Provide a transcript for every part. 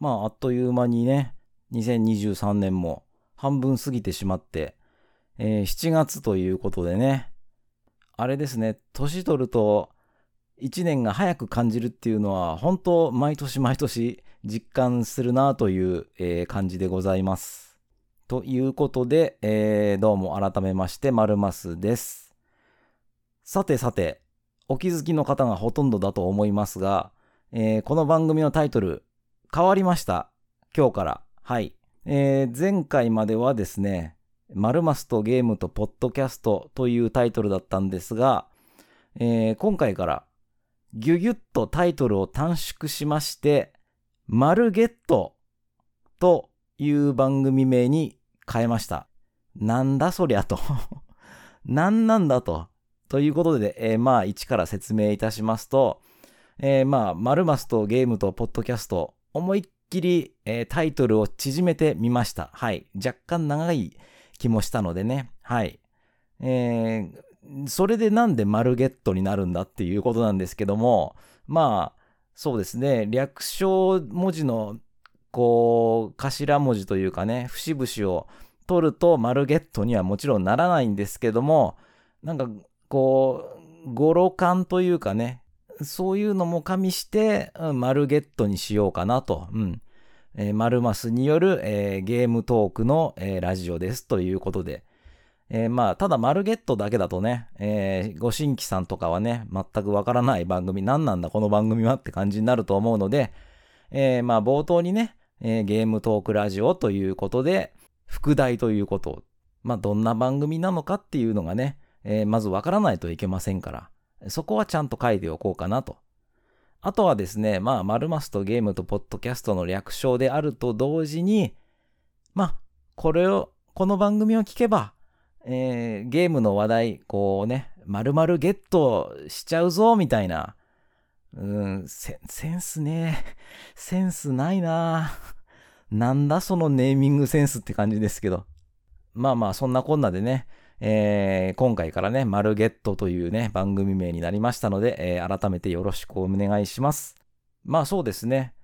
まあ、あっという間にね、2023年も半分過ぎてしまって、えー、7月ということでね、あれですね、年取ると1年が早く感じるっていうのは、本当毎年毎年実感するなという、えー、感じでございます。ということで、えー、どうも改めまして、まるますです。さてさて、お気づきの方がほとんどだと思いますが、えー、この番組のタイトル、変わりました。今日から。はい。えー、前回まではですね、マルマスとゲームとポッドキャストというタイトルだったんですが、えー、今回からギュギュッとタイトルを短縮しまして、マルゲットという番組名に変えました。なんだそりゃと 何なんだと。ということで、えー、まあ一から説明いたしますと、えー、まあ、マルマスとゲームとポッドキャスト、思いっきり、えー、タイトルを縮めてみました。はい。若干長い気もしたのでね。はい。えー、それでなんでマルゲットになるんだっていうことなんですけども、まあ、そうですね。略称文字の、こう、頭文字というかね、節々を取るとマルゲットにはもちろんならないんですけども、なんか、こう、語呂感というかね、そういうのも加味して、うん、マルゲットにしようかなと。うん。えー、マルマスによる、えー、ゲームトークの、えー、ラジオですということで。えー、まあ、ただマルゲットだけだとね、えー、ご新規さんとかはね、全くわからない番組、何なんだこの番組はって感じになると思うので、えー、まあ、冒頭にね、え、ゲームトークラジオということで、副題ということ、まあ、どんな番組なのかっていうのがね、え、まずわからないといけませんから、そこはちゃんと書いておこうかなと。あとはですね、まあ、マルマスとゲームとポッドキャストの略称であると同時に、まあ、これを、この番組を聞けば、えー、ゲームの話題、こうね、丸々ゲットしちゃうぞ、みたいな。うん、センスね。センスないな。なんだそのネーミングセンスって感じですけど。まあまあ、そんなこんなでね、えー、今回からね、マルゲットというね、番組名になりましたので、えー、改めてよろしくお願いします。まあそうですね。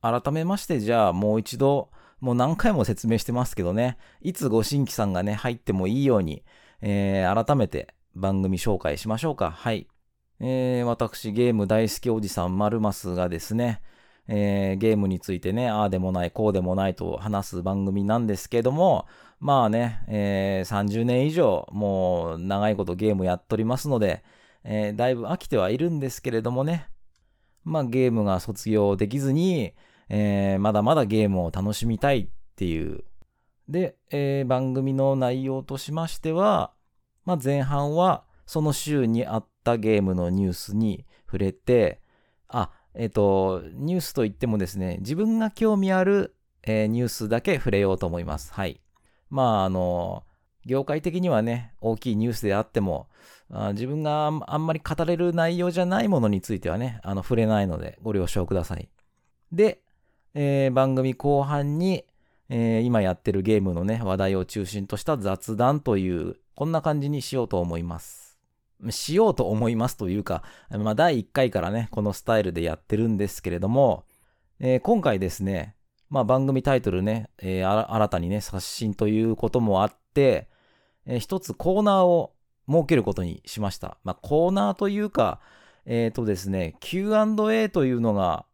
改めまして、じゃあもう一度、もう何回も説明してますけどね、いつご新規さんがね、入ってもいいように、えー、改めて番組紹介しましょうか。はい。えー、私、ゲーム大好きおじさん、マルマスがですね、えー、ゲームについてね、ああでもない、こうでもないと話す番組なんですけども、まあね、えー、30年以上、もう長いことゲームやっとりますので、えー、だいぶ飽きてはいるんですけれどもね、まあゲームが卒業できずに、えー、まだまだゲームを楽しみたいっていう。で、えー、番組の内容としましては、まあ前半はその週にあったゲームのニュースに触れて、あ、えっ、ー、と、ニュースといってもですね、自分が興味ある、えー、ニュースだけ触れようと思います。はい。まあ、あの、業界的にはね、大きいニュースであっても、あ自分があんまり語れる内容じゃないものについてはね、あの、触れないのでご了承ください。で、えー、番組後半に、えー、今やってるゲームのね、話題を中心とした雑談という、こんな感じにしようと思います。しようと思いますというか、まあ、第1回からね、このスタイルでやってるんですけれども、えー、今回ですね、まあ、番組タイトルね、えー、新たにね、刷新ということもあって、えー、一つコーナーを設けることにしました。まあ、コーナーというか、えっ、ー、とですね、Q&A というのが、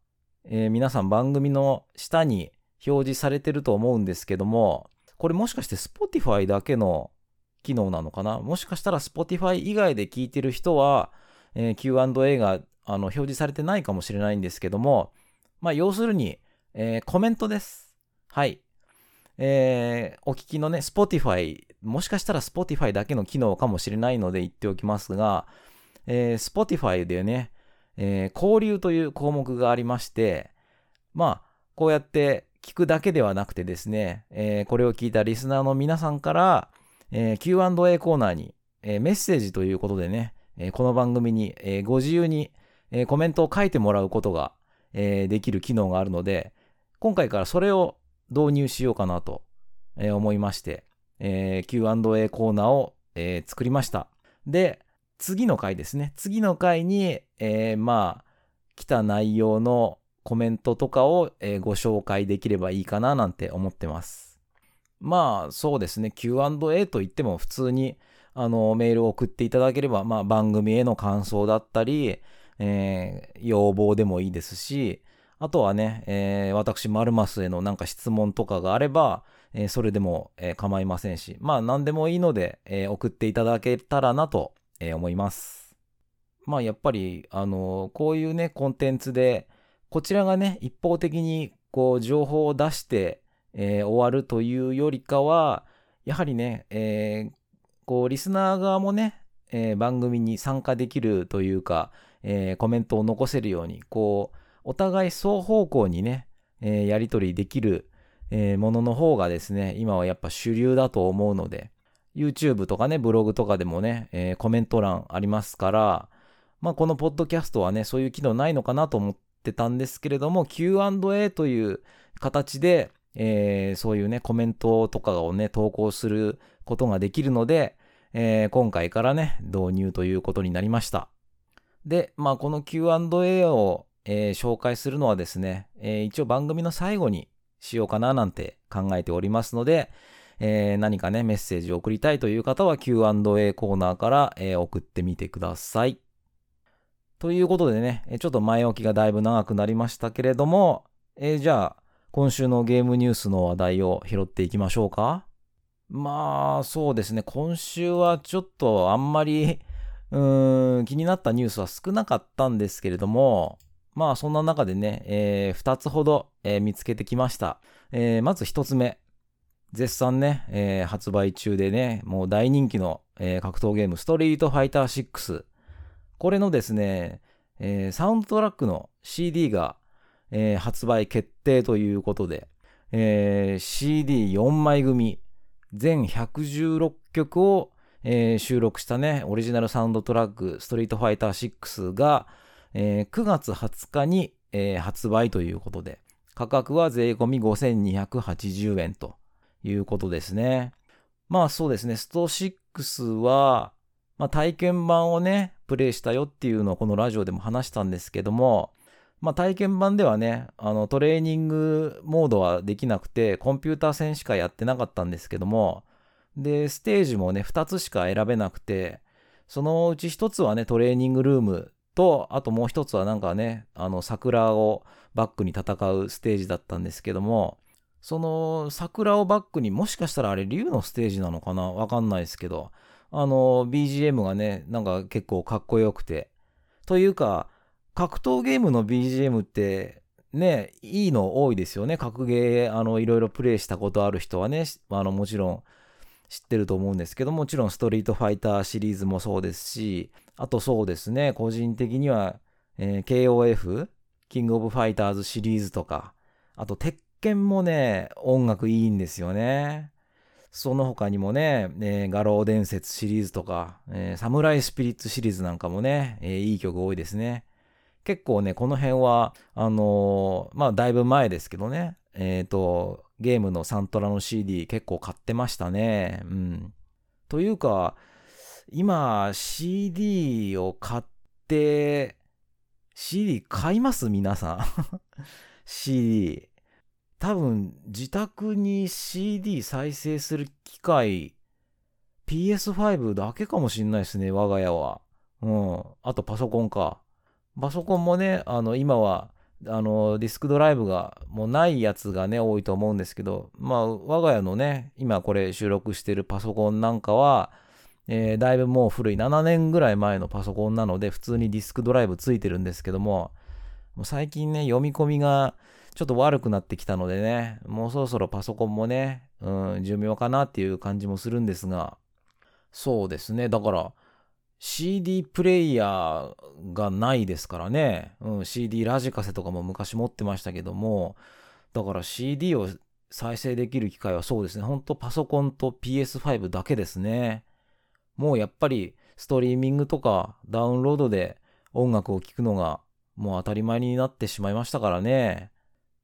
えー、皆さん番組の下に表示されてると思うんですけども、これもしかして Spotify だけの機能なのかな？もしかしたら Spotify 以外で聞いてる人は、えー、Q&A があの表示されてないかもしれないんですけども、まあ、要するに、えー、コメントです。はい。えー、お聞きのね、Spotify、もしかしたら Spotify だけの機能かもしれないので言っておきますが、えー、Spotify でね、えー、交流という項目がありまして、まあ、こうやって聞くだけではなくてですね、えー、これを聞いたリスナーの皆さんから、えー、Q&A コーナーに、えー、メッセージということでね、えー、この番組に、えー、ご自由に、えー、コメントを書いてもらうことが、えー、できる機能があるので、今回からそれを導入しようかなと、えー、思いまして、えー、Q&A コーナーを、えー、作りました。で、次の回ですね。次の回に、えー、まあ、来た内容のコメントとかを、えーご紹介できればいいかななんて思ってます。まあそうですね、Q&A といっても普通にあのメールを送っていただければ、まあ、番組への感想だったり、えー要望でもいいですし、あとはね、えー私、マルマスへのなんか質問とかがあれば、えーそれでも、えー構いませんし、まあ何でもいいので、えー送っていただけたらなと、えー思います。まあやっぱり、あのこういうね、コンテンツで、こちらがね、一方的にこう情報を出して、えー終わるというよりかは、やはりね、えーこうリスナー側もね、えー番組に参加できるというか、えーコメントを残せるように、こう、お互い双方向にね、えーやり取りできる、えーものの方がですね、今はやっぱ主流だと思うので、YouTube とかね、ブログとかでもね、えーコメント欄ありますから、まあこのポッドキャストはね、そういう機能ないのかなと思ってたんですけれども、Q&A という形で、えーそういうね、コメントとかをね、投稿することができるので、えー今回からね、導入ということになりました。で、まあこの Q&A を、えー紹介するのはですね、えー一応番組の最後にしようかななんて考えておりますので、えー何かね、メッセージを送りたいという方は Q&A コーナーから、えー送ってみてください。ということでね、ちょっと前置きがだいぶ長くなりましたけれども、えーじゃあ、今週のゲームニュースの話題を拾っていきましょうか。まあ、そうですね。今週はちょっとあんまり、うーん、気になったニュースは少なかったんですけれども、まあそんな中でね、え2つほど、えー見つけてきました。えーまず1つ目。絶賛ね、えー発売中でね、もう大人気の、えー格闘ゲーム、ストリートファイター6。これのですね、えーサウンドトラックの CD が、えー発売決定ということで、えー CD4 枚組、全116曲を、えー収録したね、オリジナルサウンドトラック、ストリートファイター6が、えー9月20日に、えー発売ということで、価格は税込み5280円ということですね。まあそうですね、スト6は、まあ体験版をね、プレイしたよっていうのをこのラジオでも話したんですけども、まあ体験版ではね、あのトレーニングモードはできなくて、コンピューター戦しかやってなかったんですけども、で、ステージもね、2つしか選べなくて、そのうち1つはね、トレーニングルームと、あともう1つはなんかね、あの桜をバックに戦うステージだったんですけども、その桜をバックにもしかしたらあれ竜のステージなのかな？わかんないですけど、あの BGM がね、なんか結構かっこよくて。というか、格闘ゲームの BGM ってね、いいの多いですよね。格ゲー、あの、いろいろプレイしたことある人はね、あの、もちろん知ってると思うんですけどもちろんストリートファイターシリーズもそうですし、あとそうですね、個人的には、えー KOF、キングオブファイターズシリーズとか、あと鉄拳もね、音楽いいんですよね。その他にもね、えー餓狼伝説シリーズとか、えーサムライスピリッツシリーズなんかもね、えーいい曲多いですね。結構ね、この辺は、あのーまあ、だいぶ前ですけどね、えっ、と、ゲームのサントラの CD 結構買ってましたね。うん。というか、今、CD を買って、CD 買います？皆さん。CD。多分、自宅に CD 再生する機械、PS5 だけかもしんないですね、我が家は。うん。あとパソコンか。パソコンもね、あの、今は、あの、ディスクドライブがもうないやつがね、多いと思うんですけど、まあ、我が家のね、今これ収録してるパソコンなんかは、えーだいぶもう古い7年ぐらい前のパソコンなので、普通にディスクドライブついてるんですけども、もう最近ね、読み込みがちょっと悪くなってきたのでね、もうそろそろパソコンもね、うん、寿命かなっていう感じもするんですが、そうですね、だから、CD プレイヤーがないですからね、うん、CD ラジカセとかも昔持ってましたけども、だから CD を再生できる機会はそうですね、ほんとパソコンと PS5 だけですね。もうやっぱりストリーミングとかダウンロードで音楽を聴くのがもう当たり前になってしまいましたからね。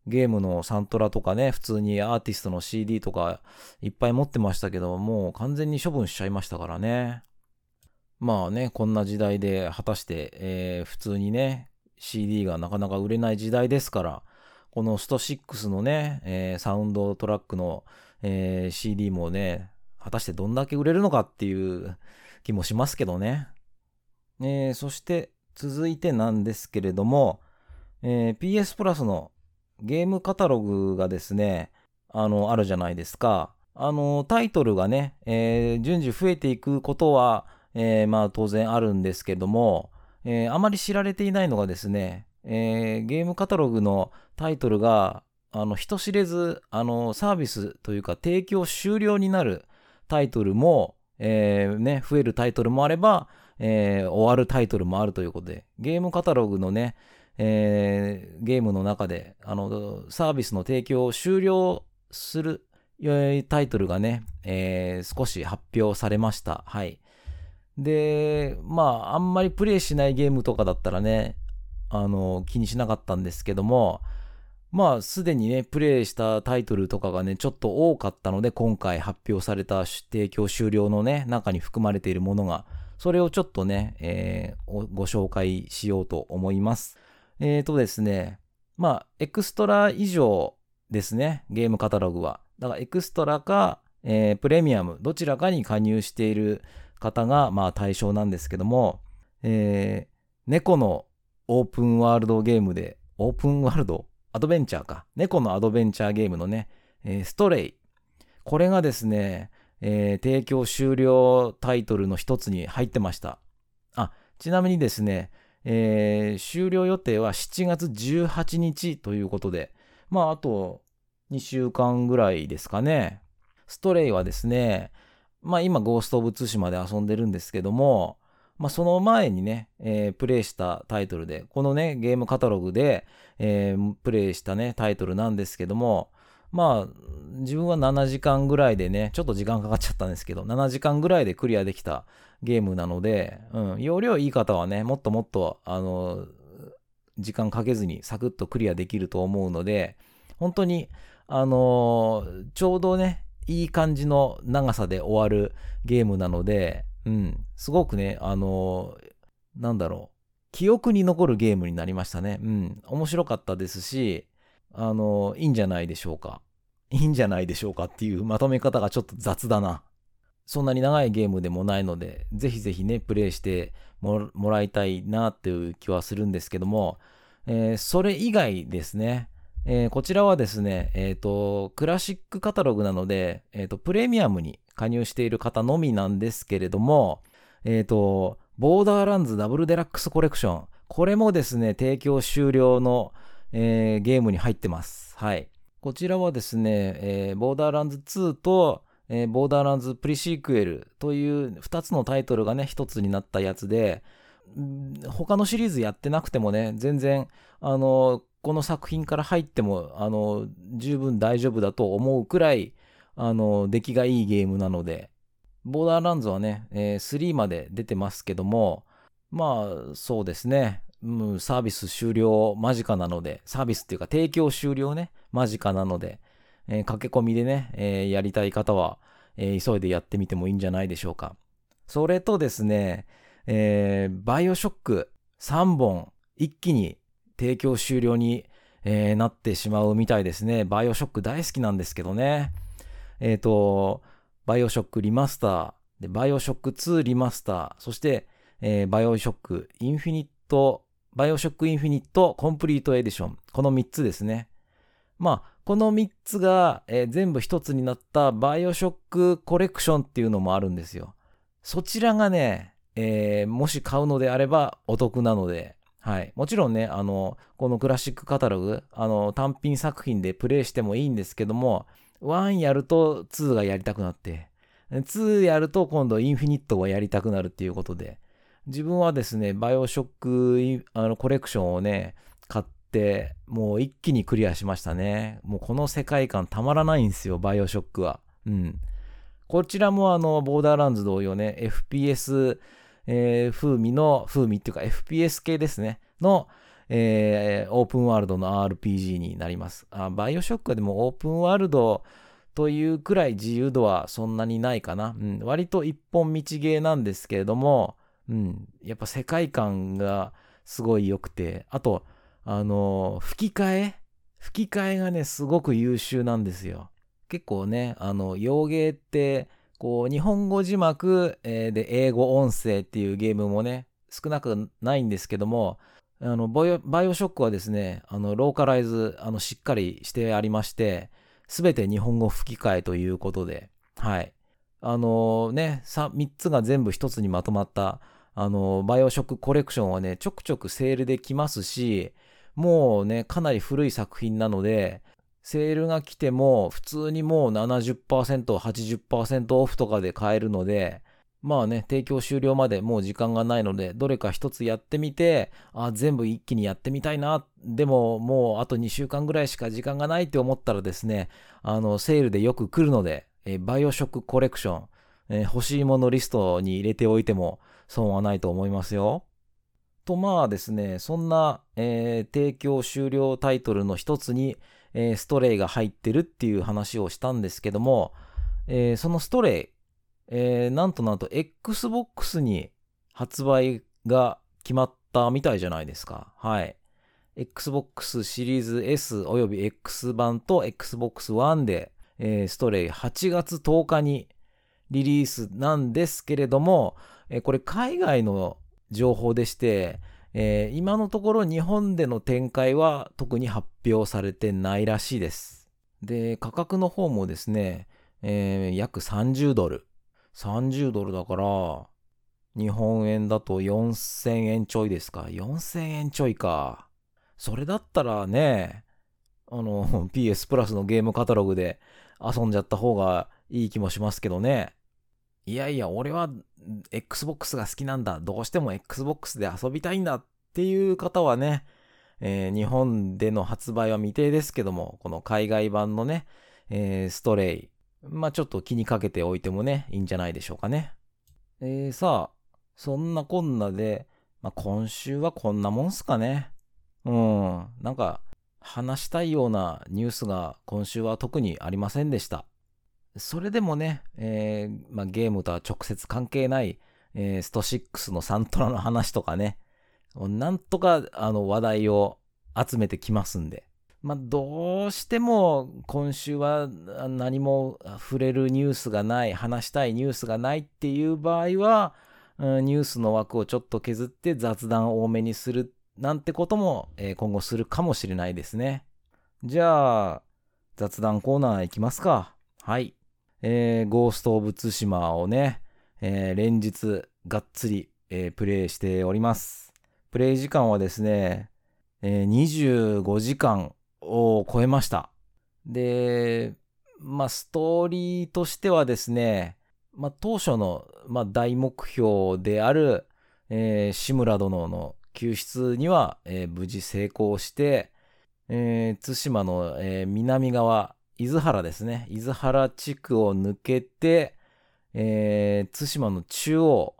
ゲームのサントラとかね、普通にアーティストの CD とかいっぱい持ってましたけど、もう完全に処分しちゃいましたからね。まあね、こんな時代で果たして、えー普通にね、CD がなかなか売れない時代ですから、このスト6のね、えー、サウンドトラックの、えー、CD もね、果たしてどんだけ売れるのかっていう気もしますけどね。えー、そして続いてなんですけれども、えー、PS プラスのゲームカタログがですね、あの、あるじゃないですか。あの、タイトルがね、えー、順次増えていくことは、えー、まあ当然あるんですけども、えー、あまり知られていないのがですね、えー、ゲームカタログのタイトルが、あの、人知れず、あの、サービスというか提供終了になるタイトルも、えー、ね、増えるタイトルもあれば、えー、終わるタイトルもあるということで、ゲームカタログのね、えー、ゲームの中で、あの、サービスの提供を終了するタイトルがね、えー、少し発表されました。はい。で、まあ、あんまりプレイしないゲームとかだったらね、あの、気にしなかったんですけども、まあ、すでにね、プレイしたタイトルとかがね、ちょっと多かったので、今回発表された提供終了のね、中に含まれているものが、それをちょっとね、えー、ご紹介しようと思います。えーとですね、まあ、エクストラ以上ですね、ゲームカタログは。だから、エクストラか、えー、プレミアム、どちらかに加入している方が、まあ、対象なんですけども、えー、猫のオープンワールドゲームで、オープンワールドアドベンチャーか。猫のアドベンチャーゲームのね、えー、ストレイ。これがですね、えー、提供終了タイトルの一つに入ってました。あ、ちなみにですね、えー、終了予定は7月18日ということで、まあ、あと2週間ぐらいですかね。ストレイはですね、まあ今、ゴースト・オブ・ツシマで遊んでるんですけども、まあ、その前にね、えー、プレイしたタイトルで、このね、ゲームカタログで、えー、プレイしたね、タイトルなんですけども、まあ、自分は7時間ぐらいでね、ちょっと時間かかっちゃったんですけど、7時間ぐらいでクリアできたゲームなので、うん、容量いい方はね、もっともっと、あの、時間かけずにサクッとクリアできると思うので、本当に、あのちょうどね、いい感じの長さで終わるゲームなので、うん、すごくね、あのー、なんだろう、記憶に残るゲームになりましたね。うん、面白かったですし、あのー、いいんじゃないでしょうか。いいんじゃないでしょうかっていう まとめ方がちょっと雑だな。そんなに長いゲームでもないので、ぜひぜひね、プレイしてもらいたいなっていう気はするんですけども、えー、それ以外ですね、えー、こちらはですね、えっ、ー、と、クラシックカタログなので、えっ、と、プレミアムに加入している方のみなんですけれども、えっ、と、ボーダーランズダブルデラックスコレクション。これもですね、提供終了の、えー、ゲームに入ってます。はい。こちらはですね、えー、ボーダーランズ2と、えー、ボーダーランズプリシークエルという2つのタイトルがね、1つになったやつで、他のシリーズやってなくてもね、全然、あの、この作品から入っても、あの、十分大丈夫だと思うくらい、あの、出来がいいゲームなので、ボーダーランズはね、えー、3まで出てますけども、まあ、そうですね、うん、サービス終了間近なので、サービスっていうか提供終了ね、間近なので、えー、駆け込みでね、えー、やりたい方は、えー、急いでやってみてもいいんじゃないでしょうか。それとですね、えー、バイオショック3本一気に提供終了に、えー、なってしまうみたいですね。バイオショック大好きなんですけどね。えっ、ー、と、バイオショックリマスター、でバイオショック2リマスター、そして、えー、バイオショックインフィニット、バイオショックインフィニットコンプリートエディション。この3つですね。まあ、この3つが、えー、全部1つになったバイオショックコレクションっていうのもあるんですよ。そちらがね、えー、もし買うのであればお得なので、はい。もちろんね、あの、このクラシックカタログ、あの、単品作品でプレイしてもいいんですけども、1やると2がやりたくなって、2やると今度インフィニットがやりたくなるっていうことで、自分はですね、バイオショックあのコレクションをね、買って、もう一気にクリアしましたね。もうこの世界観たまらないんですよ、バイオショックは。うん。こちらもあの、ボーダーランズ同様ね、FPS、えー、風味の、風味っていうか FPS 系ですね、の、えー、オープンワールドの RPG になります。あバイオショックはでもオープンワールドというくらい自由度はそんなにないかな。うん、割と一本道ゲーなんですけれども、うん、やっぱ世界観がすごい良くて、あと、あの、吹き替え？吹き替えがね、すごく優秀なんですよ。結構ね、あの、洋芸って、こう、日本語字幕、え、で、英語音声っていうゲームもね、少なくないんですけども、あのバイオ、ショックはですね、あの、ローカライズ、あの、しっかりしてありまして、すべて日本語吹き替えということで、はい。あのー、ね、3つが全部1つにまとまった、あのー、バイオショックコレクションはね、ちょくちょくセールで来ますし、もうね、かなり古い作品なので、セールが来ても、普通にもう70%、80%オフとかで買えるので、まあね、提供終了までもう時間がないので、どれか一つやってみて、あ、全部一気にやってみたいな。でももうあと2週間ぐらいしか時間がないって思ったらですね、あの、セールでよく来るので、えバイオショックコレクション、え欲しいものリストに入れておいても損はないと思いますよ。とまあですね、そんな、えー、提供終了タイトルの一つに、えー、ストレイが入ってるっていう話をしたんですけども、えー、そのストレイ、えー、なんとなんと Xbox に発売が決まったみたいじゃないですか。はい。Xbox シリーズ S および X 版と Xbox One で、えー、ストレイ8月10日にリリースなんですけれども、えー、これ海外の情報でして、えー、今のところ日本での展開は特に発表されてないらしいです。で、価格の方もですね、えー、約30ドル。30ドルだから、日本円だと4000円ちょいですか。4000円ちょいか。それだったらね、あの、PS プラスのゲームカタログで遊んじゃった方がいい気もしますけどね。いやいや、俺は Xbox が好きなんだ。どうしても Xbox で遊びたいんだっていう方はね、えー、日本での発売は未定ですけども、この海外版のね、えー、ストレイ、まあちょっと気にかけておいてもね、いいんじゃないでしょうかね。えー、さあ、そんなこんなで、まあ今週はこんなもんすかね。うん、なんか話したいようなニュースが今週は特にありませんでした。それでもね、えー、まあ、ゲームとは直接関係ない、えー、スト6のサントラの話とかね、なんとかあの話題を集めてきますんで、まあ、どうしても今週は何も触れるニュースがない、話したいニュースがないっていう場合は、ニュースの枠をちょっと削って雑談多めにするなんてことも今後するかもしれないですね。じゃあ、雑談コーナー行きますか。はい。えー、ゴースト・オブ・ツシマをね、えー、連日がっつり、えー、プレイしております。プレイ時間はですね、えー、25時間を超えました。で、まあ、ストーリーとしてはですね、まあ、当初の、まあ、大目標である、えー、志村殿の救出には、えー、無事成功して、えー、対馬の、えー、南側、伊豆原ですね。伊豆原地区を抜けて、えー、対馬の中央、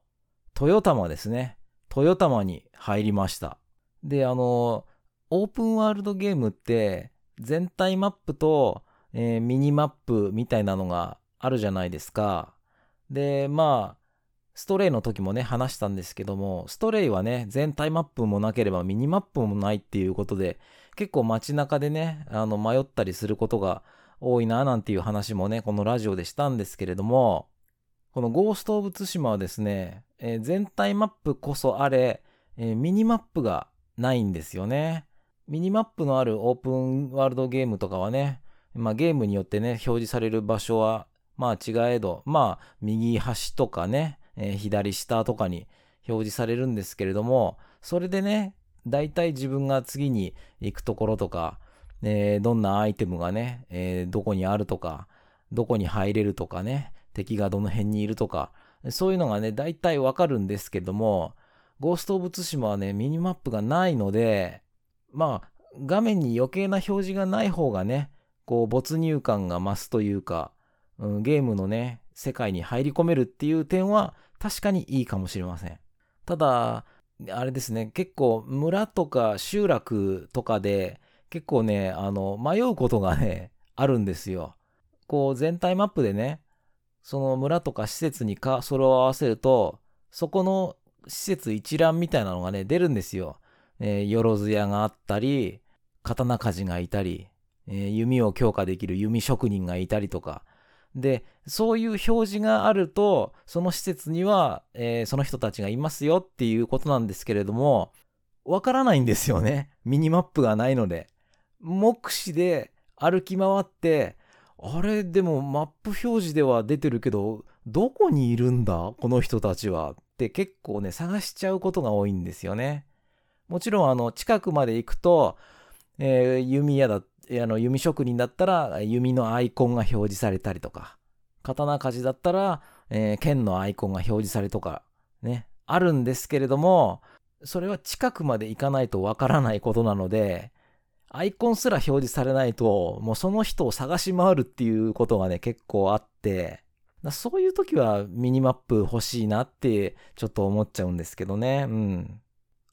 豊玉ですね。豊玉に入りました。で、あの、オープンワールドゲームって全体マップと、えー、ミニマップみたいなのがあるじゃないですか。で、まあ、ストレイの時もね、話したんですけども、ストレイはね、全体マップもなければミニマップもないっていうことで、結構街中でね、あの、迷ったりすることが多いな、なんていう話もね、このラジオでしたんですけれども、このゴースト・オブ・ツシマはですね、えー、全体マップこそあれ、えー、ミニマップがないんですよね。ミニマップのあるオープンワールドゲームとかはね、まあゲームによってね、表示される場所は、まあ違えど、まあ右端とかね、えー、左下とかに表示されるんですけれども、それでね、大体自分が次に行くところとか、えー、どんなアイテムがね、えー、どこにあるとか、どこに入れるとかね、敵がどの辺にいるとか、そういうのがね、大体わかるんですけども、ゴースト・オブ・ツシマはね、ミニマップがないので、まあ、画面に余計な表示がない方がね、こう没入感が増すというか、うん、ゲームのね、世界に入り込めるっていう点は確かにいいかもしれません。ただ、あれですね、結構村とか集落とかで結構ね、あの、迷うことがね、あるんですよ。こう全体マップでね、その村とか施設にカーソルを合わせると、そこの施設一覧みたいなのがね、出るんですよ。えー、よろず屋があったり、刀鍛冶がいたり、えー、弓を強化できる弓職人がいたりとか、で、そういう表示があると、その施設には、えー、その人たちがいますよっていうことなんですけれども、わからないんですよね。ミニマップがないので。目視で歩き回って、あれ、でもマップ表示では出てるけど、どこにいるんだ？この人たちは。って結構ね、探しちゃうことが多いんですよね。もちろん、あの、近くまで行くと、えー、弓矢だ、あの、弓職人だったら、弓のアイコンが表示されたりとか、刀鍛冶だったら、えー、剣のアイコンが表示されとか、ね、あるんですけれども、それは近くまで行かないとわからないことなので、アイコンすら表示されないと、もうその人を探し回るっていうことがね、結構あって、そういう時はミニマップ欲しいなってちょっと思っちゃうんですけどね。うん。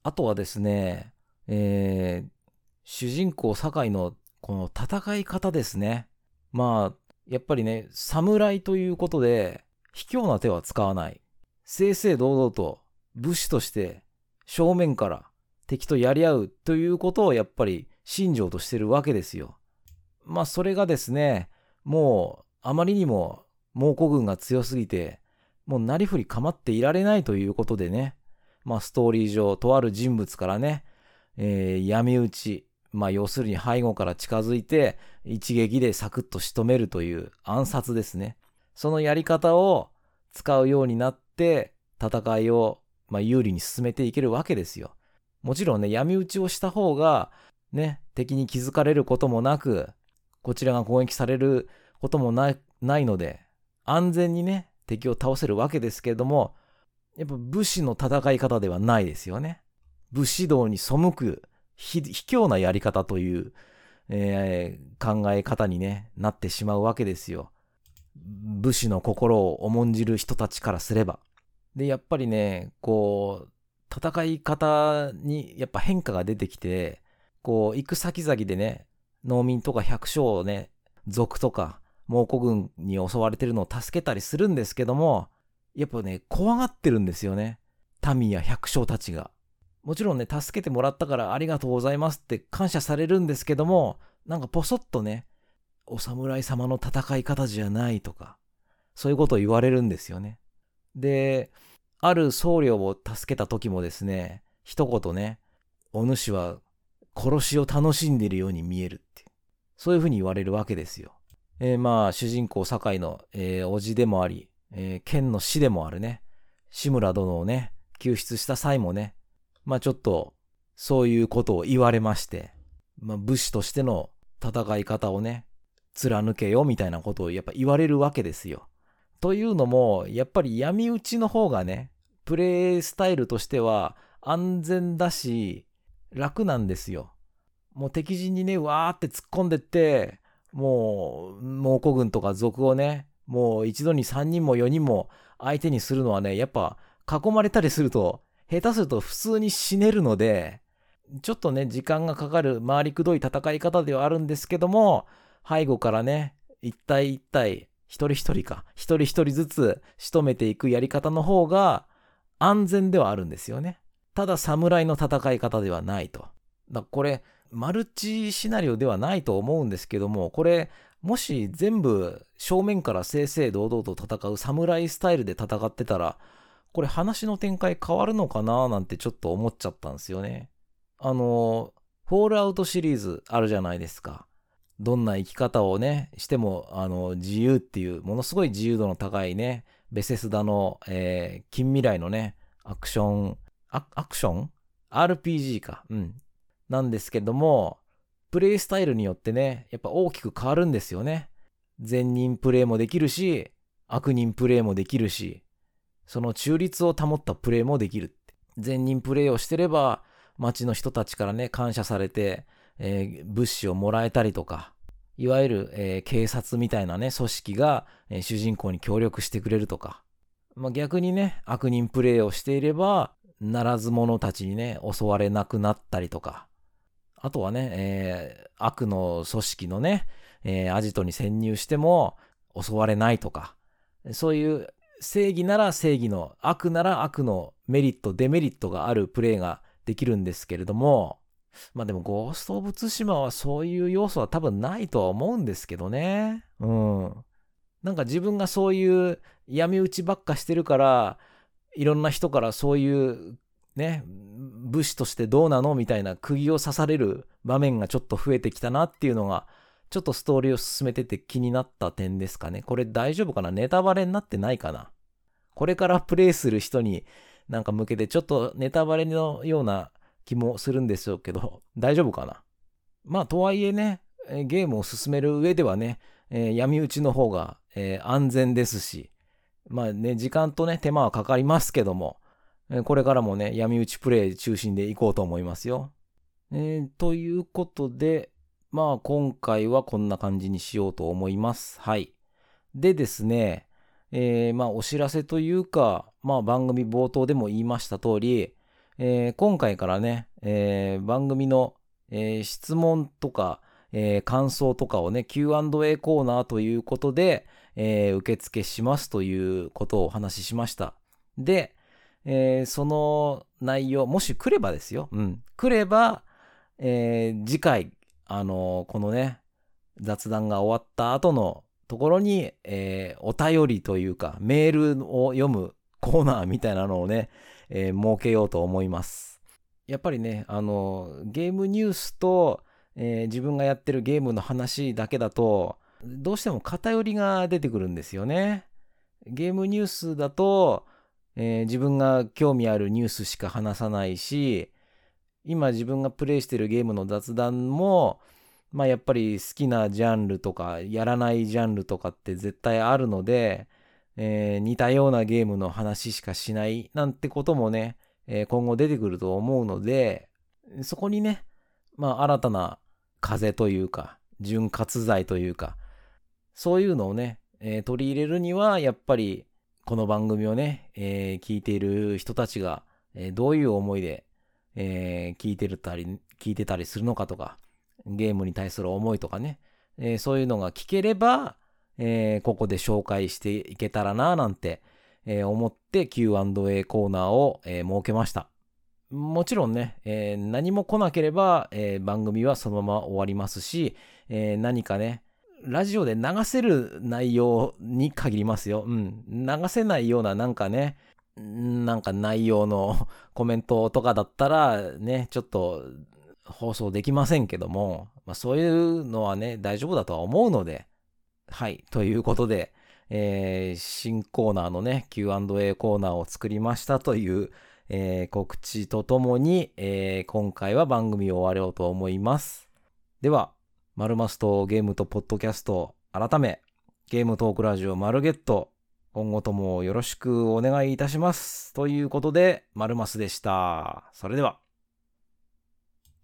あとはですね、えー、主人公堺のこの戦い方ですね。まあ、やっぱりね、侍ということで、卑怯な手は使わない。正々堂々と武士として正面から敵とやり合うということをやっぱり信条としてるわけですよ。まあそれがですね、もうあまりにも猛虎軍が強すぎて、もうなりふり構っていられないということでね、まあストーリー上、とある人物からね、えー、闇討ち、まあ要するに背後から近づいて、一撃でサクッと仕留めるという暗殺ですね。そのやり方を使うようになって、戦いを、まあ、有利に進めていけるわけですよ。もちろんね、闇討ちをした方が、ね、敵に気づかれることもなく、こちらが攻撃されることもないので、安全にね、敵を倒せるわけですけれども、やっぱ武士の戦い方ではないですよね。武士道に背く卑怯なやり方という、えー、考え方に、ね、なってしまうわけですよ。武士の心を重んじる人たちからすれば。で、やっぱりね、こう、戦い方にやっぱ変化が出てきて、こう、行く先々でね、農民とか百姓をね、族とか猛虎軍に襲われてるのを助けたりするんですけども、やっぱね、怖がってるんですよね。民や百姓たちが。もちろんね、助けてもらったからありがとうございますって感謝されるんですけども、なんかポソッとね、お侍様の戦い方じゃないとか、そういうことを言われるんですよね。で、ある僧侶を助けた時もですね、一言ね、お主は殺しを楽しんでいるように見えるって。そういうふうに言われるわけですよ。えー、まあ、主人公堺の、えー、叔父でもあり、えー、剣の死でもあるね、志村殿をね、救出した際もね、まあちょっと、そういうことを言われまして、まあ武士としての戦い方をね、貫けよみたいなことをやっぱ言われるわけですよ。というのも、やっぱり闇討ちの方がね、プレイスタイルとしては安全だし、楽なんですよ。もう敵陣にね、わーって突っ込んでって、もう、猛虎軍とか族をね、もう一度に3人も4人も相手にするのはね、やっぱ囲まれたりすると下手すると普通に死ねるので、ちょっとね、時間がかかる回りくどい戦い方ではあるんですけども、背後からね、一体一体、一人一人か、一人一人ずつ仕留めていくやり方の方が安全ではあるんですよね。ただ侍の戦い方ではないと。だこれ、マルチシナリオではないと思うんですけども、これ、もし全部正面から正々堂々と戦う侍スタイルで戦ってたら、これ話の展開変わるのかななんてちょっと思っちゃったんですよね。あの、フォールアウトシリーズあるじゃないですか。どんな生き方をね、しても、あの、自由っていう、ものすごい自由度の高いね、ベセスダの、えー、近未来のね、アクション、アクション ?RPG か。うん。なんですけども、プレイスタイルによってね、やっぱ大きく変わるんですよね。善人プレイもできるし、悪人プレイもできるし、その中立を保ったプレーもできるって。善人プレーをしてれば、街の人たちからね、感謝されて、えー、物資をもらえたりとか、いわゆる、えー、警察みたいなね、組織が、えー、主人公に協力してくれるとか、まあ、逆にね、悪人プレイをしていれば、ならず者たちにね、襲われなくなったりとか、あとはね、えー、悪の組織のね、えー、アジトに潜入しても襲われないとか、そういう正義なら正義の、悪なら悪のメリット、デメリットがあるプレイができるんですけれども、まあでも、ゴースト・オブ・ツシマはそういう要素は多分ないとは思うんですけどね。うん。なんか自分がそういう闇討ちばっかしてるから、いろんな人からそういうね、武士としてどうなのみたいな釘を刺される場面がちょっと増えてきたなっていうのが、ちょっとストーリーを進めてて気になった点ですかね。これ大丈夫かな？ネタバレになってないかな？これからプレイする人になんか向けてちょっとネタバレのような気もするんでしょうけど、大丈夫かな？まあとはいえね、ゲームを進める上ではね、えー、闇討ちの方が、えー、安全ですし、まあね、時間とね、手間はかかりますけども、これからもね、闇討ちプレイ中心でいこうと思いますよ。えー、ということで、まあ今回はこんな感じにしようと思います。はい。でですね、えー、まあお知らせというか、まあ番組冒頭でも言いました通り、えー、今回からね、えー、番組の、えー、質問とか、え感想とかをね、Q&A コーナーということで、え受付しますということをお話ししました。で、えその内容、もし来ればですよ。うん。来れば、え次回、あのこのね、雑談が終わった後のところに、えお便りというか、メールを読むコーナーみたいなのをね、えー、設けようと思います。やっぱりね、あの、ゲームニュースと、えー、自分がやってるゲームの話だけだと、どうしても偏りが出てくるんですよね。ゲームニュースだと、えー、自分が興味あるニュースしか話さないし、今自分がプレイしてるゲームの雑談も、まあやっぱり好きなジャンルとか、やらないジャンルとかって絶対あるので、えー、似たようなゲームの話しかしないなんてこともね、えー、今後出てくると思うので、そこにね、まあ新たな風というか、潤滑剤というか、そういうのをね、えー、取り入れるには、やっぱりこの番組をね、え聞いている人たちが、えどういう思いで、え聞いてるたり、聞いてたりするのかとか、ゲームに対する思いとかね、えそういうのが聞ければ、えー、ここで紹介していけたらななんて、えー、思って Q&A コーナーを、えー、設けました。もちろんね、え何も来なければ、え番組はそのまま終わりますし、え何かね、ラジオで流せる内容に限りますよ。うん。流せないようななんかね、なんか内容のコメントとかだったらね、ちょっと放送できませんけども、まあ、そういうのはね、大丈夫だとは思うので、はい。ということで、えー、新コーナーのね、Q&A コーナーを作りましたという、えー、告知とともに、えー、今回は番組を終わろうと思います。では、マルマスとゲームとポッドキャスト、改め、ゲームトークラジオマルゲット、今後ともよろしくお願いいたします。ということで、マルマスでした。それでは。